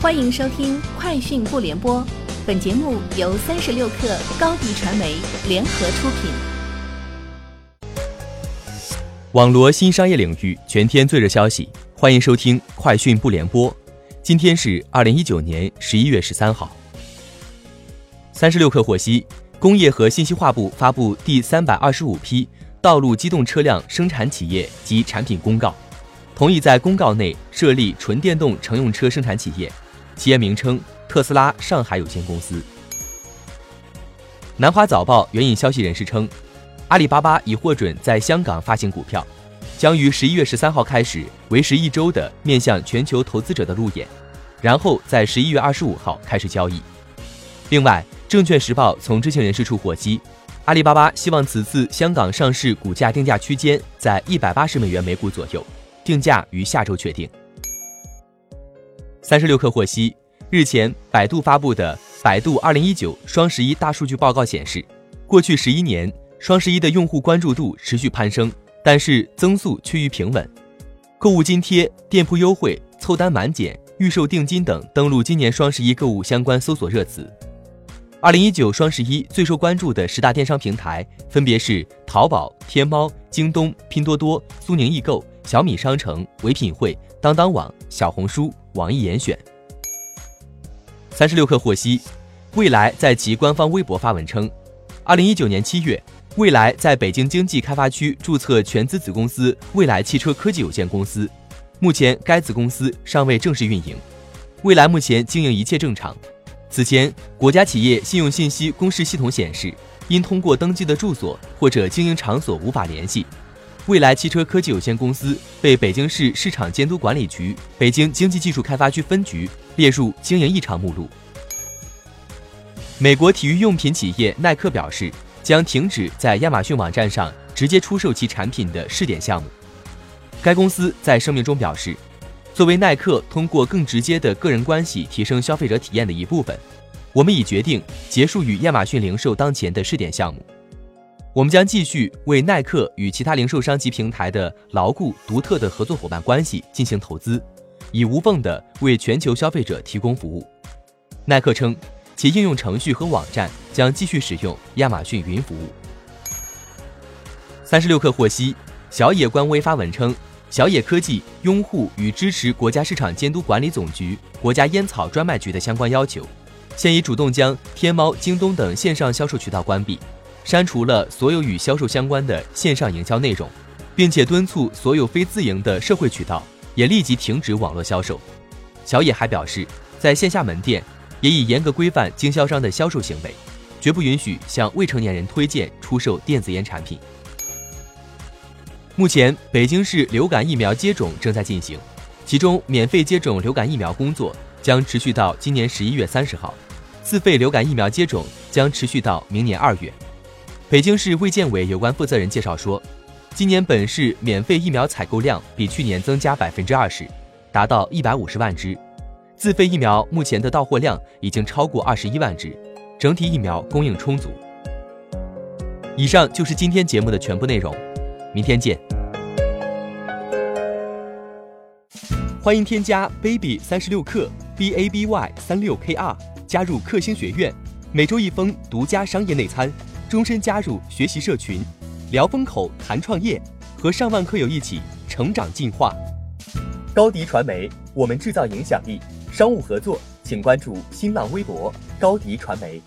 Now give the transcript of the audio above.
欢迎收听《快讯不联播》，本节目由三十六克高低传媒联合出品。网罗新商业领域全天最热消息，欢迎收听《快讯不联播》。今天是二零一九年十一月十三号。三十六克获悉，工业和信息化部发布第三百二十五批道路机动车辆生产企业及产品公告，同意在公告内设立纯电动乘用车生产企业。企业名称：特斯拉上海有限公司。南华早报援引消息人士称，阿里巴巴已获准在香港发行股票，将于十一月十三号开始为时一周的面向全球投资者的路演，然后在十一月二十五号开始交易。另外，证券时报从知情人士处获悉，阿里巴巴希望此次香港上市股价定价区间在一百八十美元每股左右，定价于下周确定。三十六氪获悉，日前百度发布的《百度二零一九双十一大数据报告》显示，过去十一年双十一的用户关注度持续攀升，但是增速趋于平稳。购物津贴、店铺优惠、凑单满减、预售定金等登录今年双十一购物相关搜索热词。二零一九双十一最受关注的十大电商平台分别是淘宝、天猫、京东、拼多多、苏宁易购、小米商城、唯品会、当当网、小红书。网易严选。三十六氪获悉，蔚来在其官方微博发文称，二零一九年七月，蔚来在北京经济开发区注册全资子公司蔚来汽车科技有限公司，目前该子公司尚未正式运营。蔚来目前经营一切正常。此前，国家企业信用信息公示系统显示，因通过登记的住所或者经营场所无法联系。蔚来汽车科技有限公司被北京市市场监督管理局北京经济技术开发区分局列入经营异常目录。美国体育用品企业耐克表示，将停止在亚马逊网站上直接出售其产品的试点项目。该公司在声明中表示，作为耐克通过更直接的个人关系提升消费者体验的一部分，我们已决定结束与亚马逊零售当前的试点项目。我们将继续为耐克与其他零售商及平台的牢固、独特的合作伙伴关系进行投资，以无缝的为全球消费者提供服务。耐克称，其应用程序和网站将继续使用亚马逊云服务。三十六氪获悉，小野官微发文称，小野科技拥护与支持国家市场监督管理总局、国家烟草专卖局的相关要求，现已主动将天猫、京东等线上销售渠道关闭。删除了所有与销售相关的线上营销内容，并且敦促所有非自营的社会渠道也立即停止网络销售。小野还表示，在线下门店也已严格规范经销商的销售行为，绝不允许向未成年人推荐出售电子烟产品。目前，北京市流感疫苗接种正在进行，其中免费接种流感疫苗工作将持续到今年十一月三十号，自费流感疫苗接种将持续到明年二月。北京市卫健委有关负责人介绍说，今年本市免费疫苗采购量比去年增加百分之二十，达到一百五十万支。自费疫苗目前的到货量已经超过二十一万支，整体疫苗供应充足。以上就是今天节目的全部内容，明天见。欢迎添加 baby 三十六克 b a b y 三六 k r 加入克星学院，每周一封独家商业内参。终身加入学习社群，聊风口谈创业，和上万课友一起成长进化。高迪传媒，我们制造影响力。商务合作，请关注新浪微博高迪传媒。